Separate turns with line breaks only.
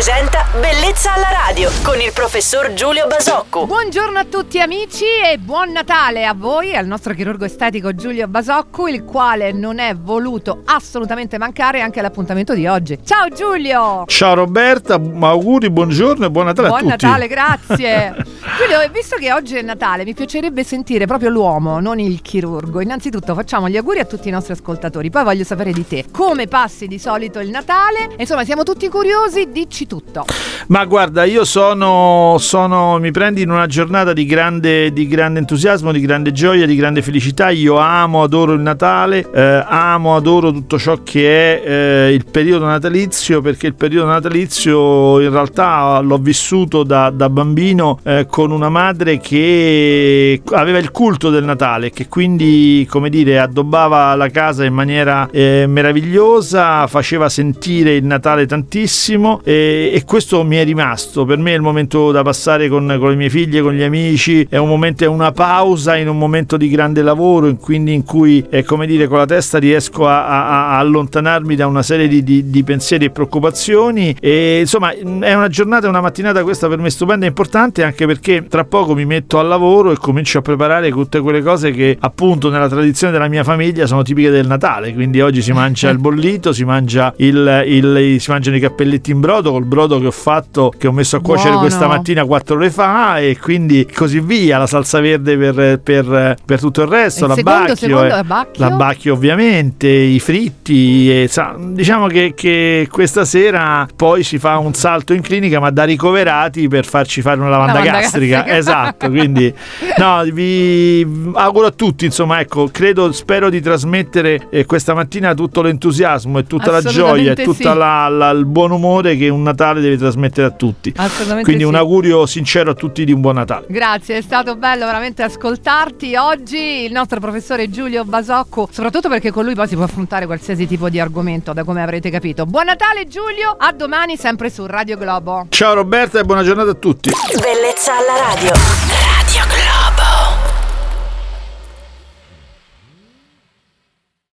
presenta Bellezza alla radio con il professor Giulio Basocco.
Buongiorno a tutti amici e buon Natale a voi e al nostro chirurgo estetico Giulio Basocco, il quale non è voluto assolutamente mancare anche all'appuntamento di oggi. Ciao Giulio!
Ciao Roberta, auguri, buongiorno e buon Natale
buon
a tutti.
Buon Natale, grazie. Giulio, visto che oggi è Natale, mi piacerebbe sentire proprio l'uomo, non il chirurgo. Innanzitutto facciamo gli auguri a tutti i nostri ascoltatori, poi voglio sapere di te. Come passi di solito il Natale? Insomma, siamo tutti curiosi, dici tutto.
Ma guarda, io sono, sono mi prendi in una giornata di grande, di grande, entusiasmo, di grande gioia, di grande felicità. Io amo, adoro il Natale, eh, amo, adoro tutto ciò che è eh, il periodo natalizio, perché il periodo natalizio in realtà l'ho vissuto da, da bambino eh, una madre che aveva il culto del Natale, che quindi, come dire, addobbava la casa in maniera eh, meravigliosa, faceva sentire il Natale tantissimo e, e, questo mi è rimasto. Per me è il momento da passare con, con le mie figlie, con gli amici, è un momento, è una pausa in un momento di grande lavoro, in, quindi in cui, eh, come dire, con la testa riesco a, a, a allontanarmi da una serie di, di, di, pensieri e preoccupazioni. E insomma, è una giornata, una mattinata questa per me stupenda e importante anche perché tra poco mi metto al lavoro e comincio a preparare tutte quelle cose che appunto nella tradizione della mia famiglia sono tipiche del Natale. Quindi oggi si mangia il bollito, si, mangia il, il, si mangiano i cappelletti in brodo col brodo che ho fatto, che ho messo a cuocere
Buono.
questa mattina quattro ore fa e quindi così via, la salsa verde per, per, per tutto il resto, l'abbacchio, eh, l'abbacchio. ovviamente, i fritti, e, sa, diciamo che, che, questa sera poi si fa un salto in clinica ma da ricoverati per farci fare una lavanda,
lavanda
gastrica.
Gastrica.
esatto, quindi no, vi auguro a tutti, insomma, ecco, credo, spero di trasmettere eh, questa mattina tutto l'entusiasmo e tutta la gioia e tutto
sì.
il buon umore che un Natale deve trasmettere a tutti.
Assolutamente
Quindi
sì.
un augurio sincero a tutti di un buon Natale.
Grazie, è stato bello veramente ascoltarti oggi il nostro professore Giulio Basocco, soprattutto perché con lui poi si può affrontare qualsiasi tipo di argomento, da come avrete capito. Buon Natale Giulio, a domani sempre su Radio Globo.
Ciao Roberta e buona giornata a tutti.
Bellezza alla radio.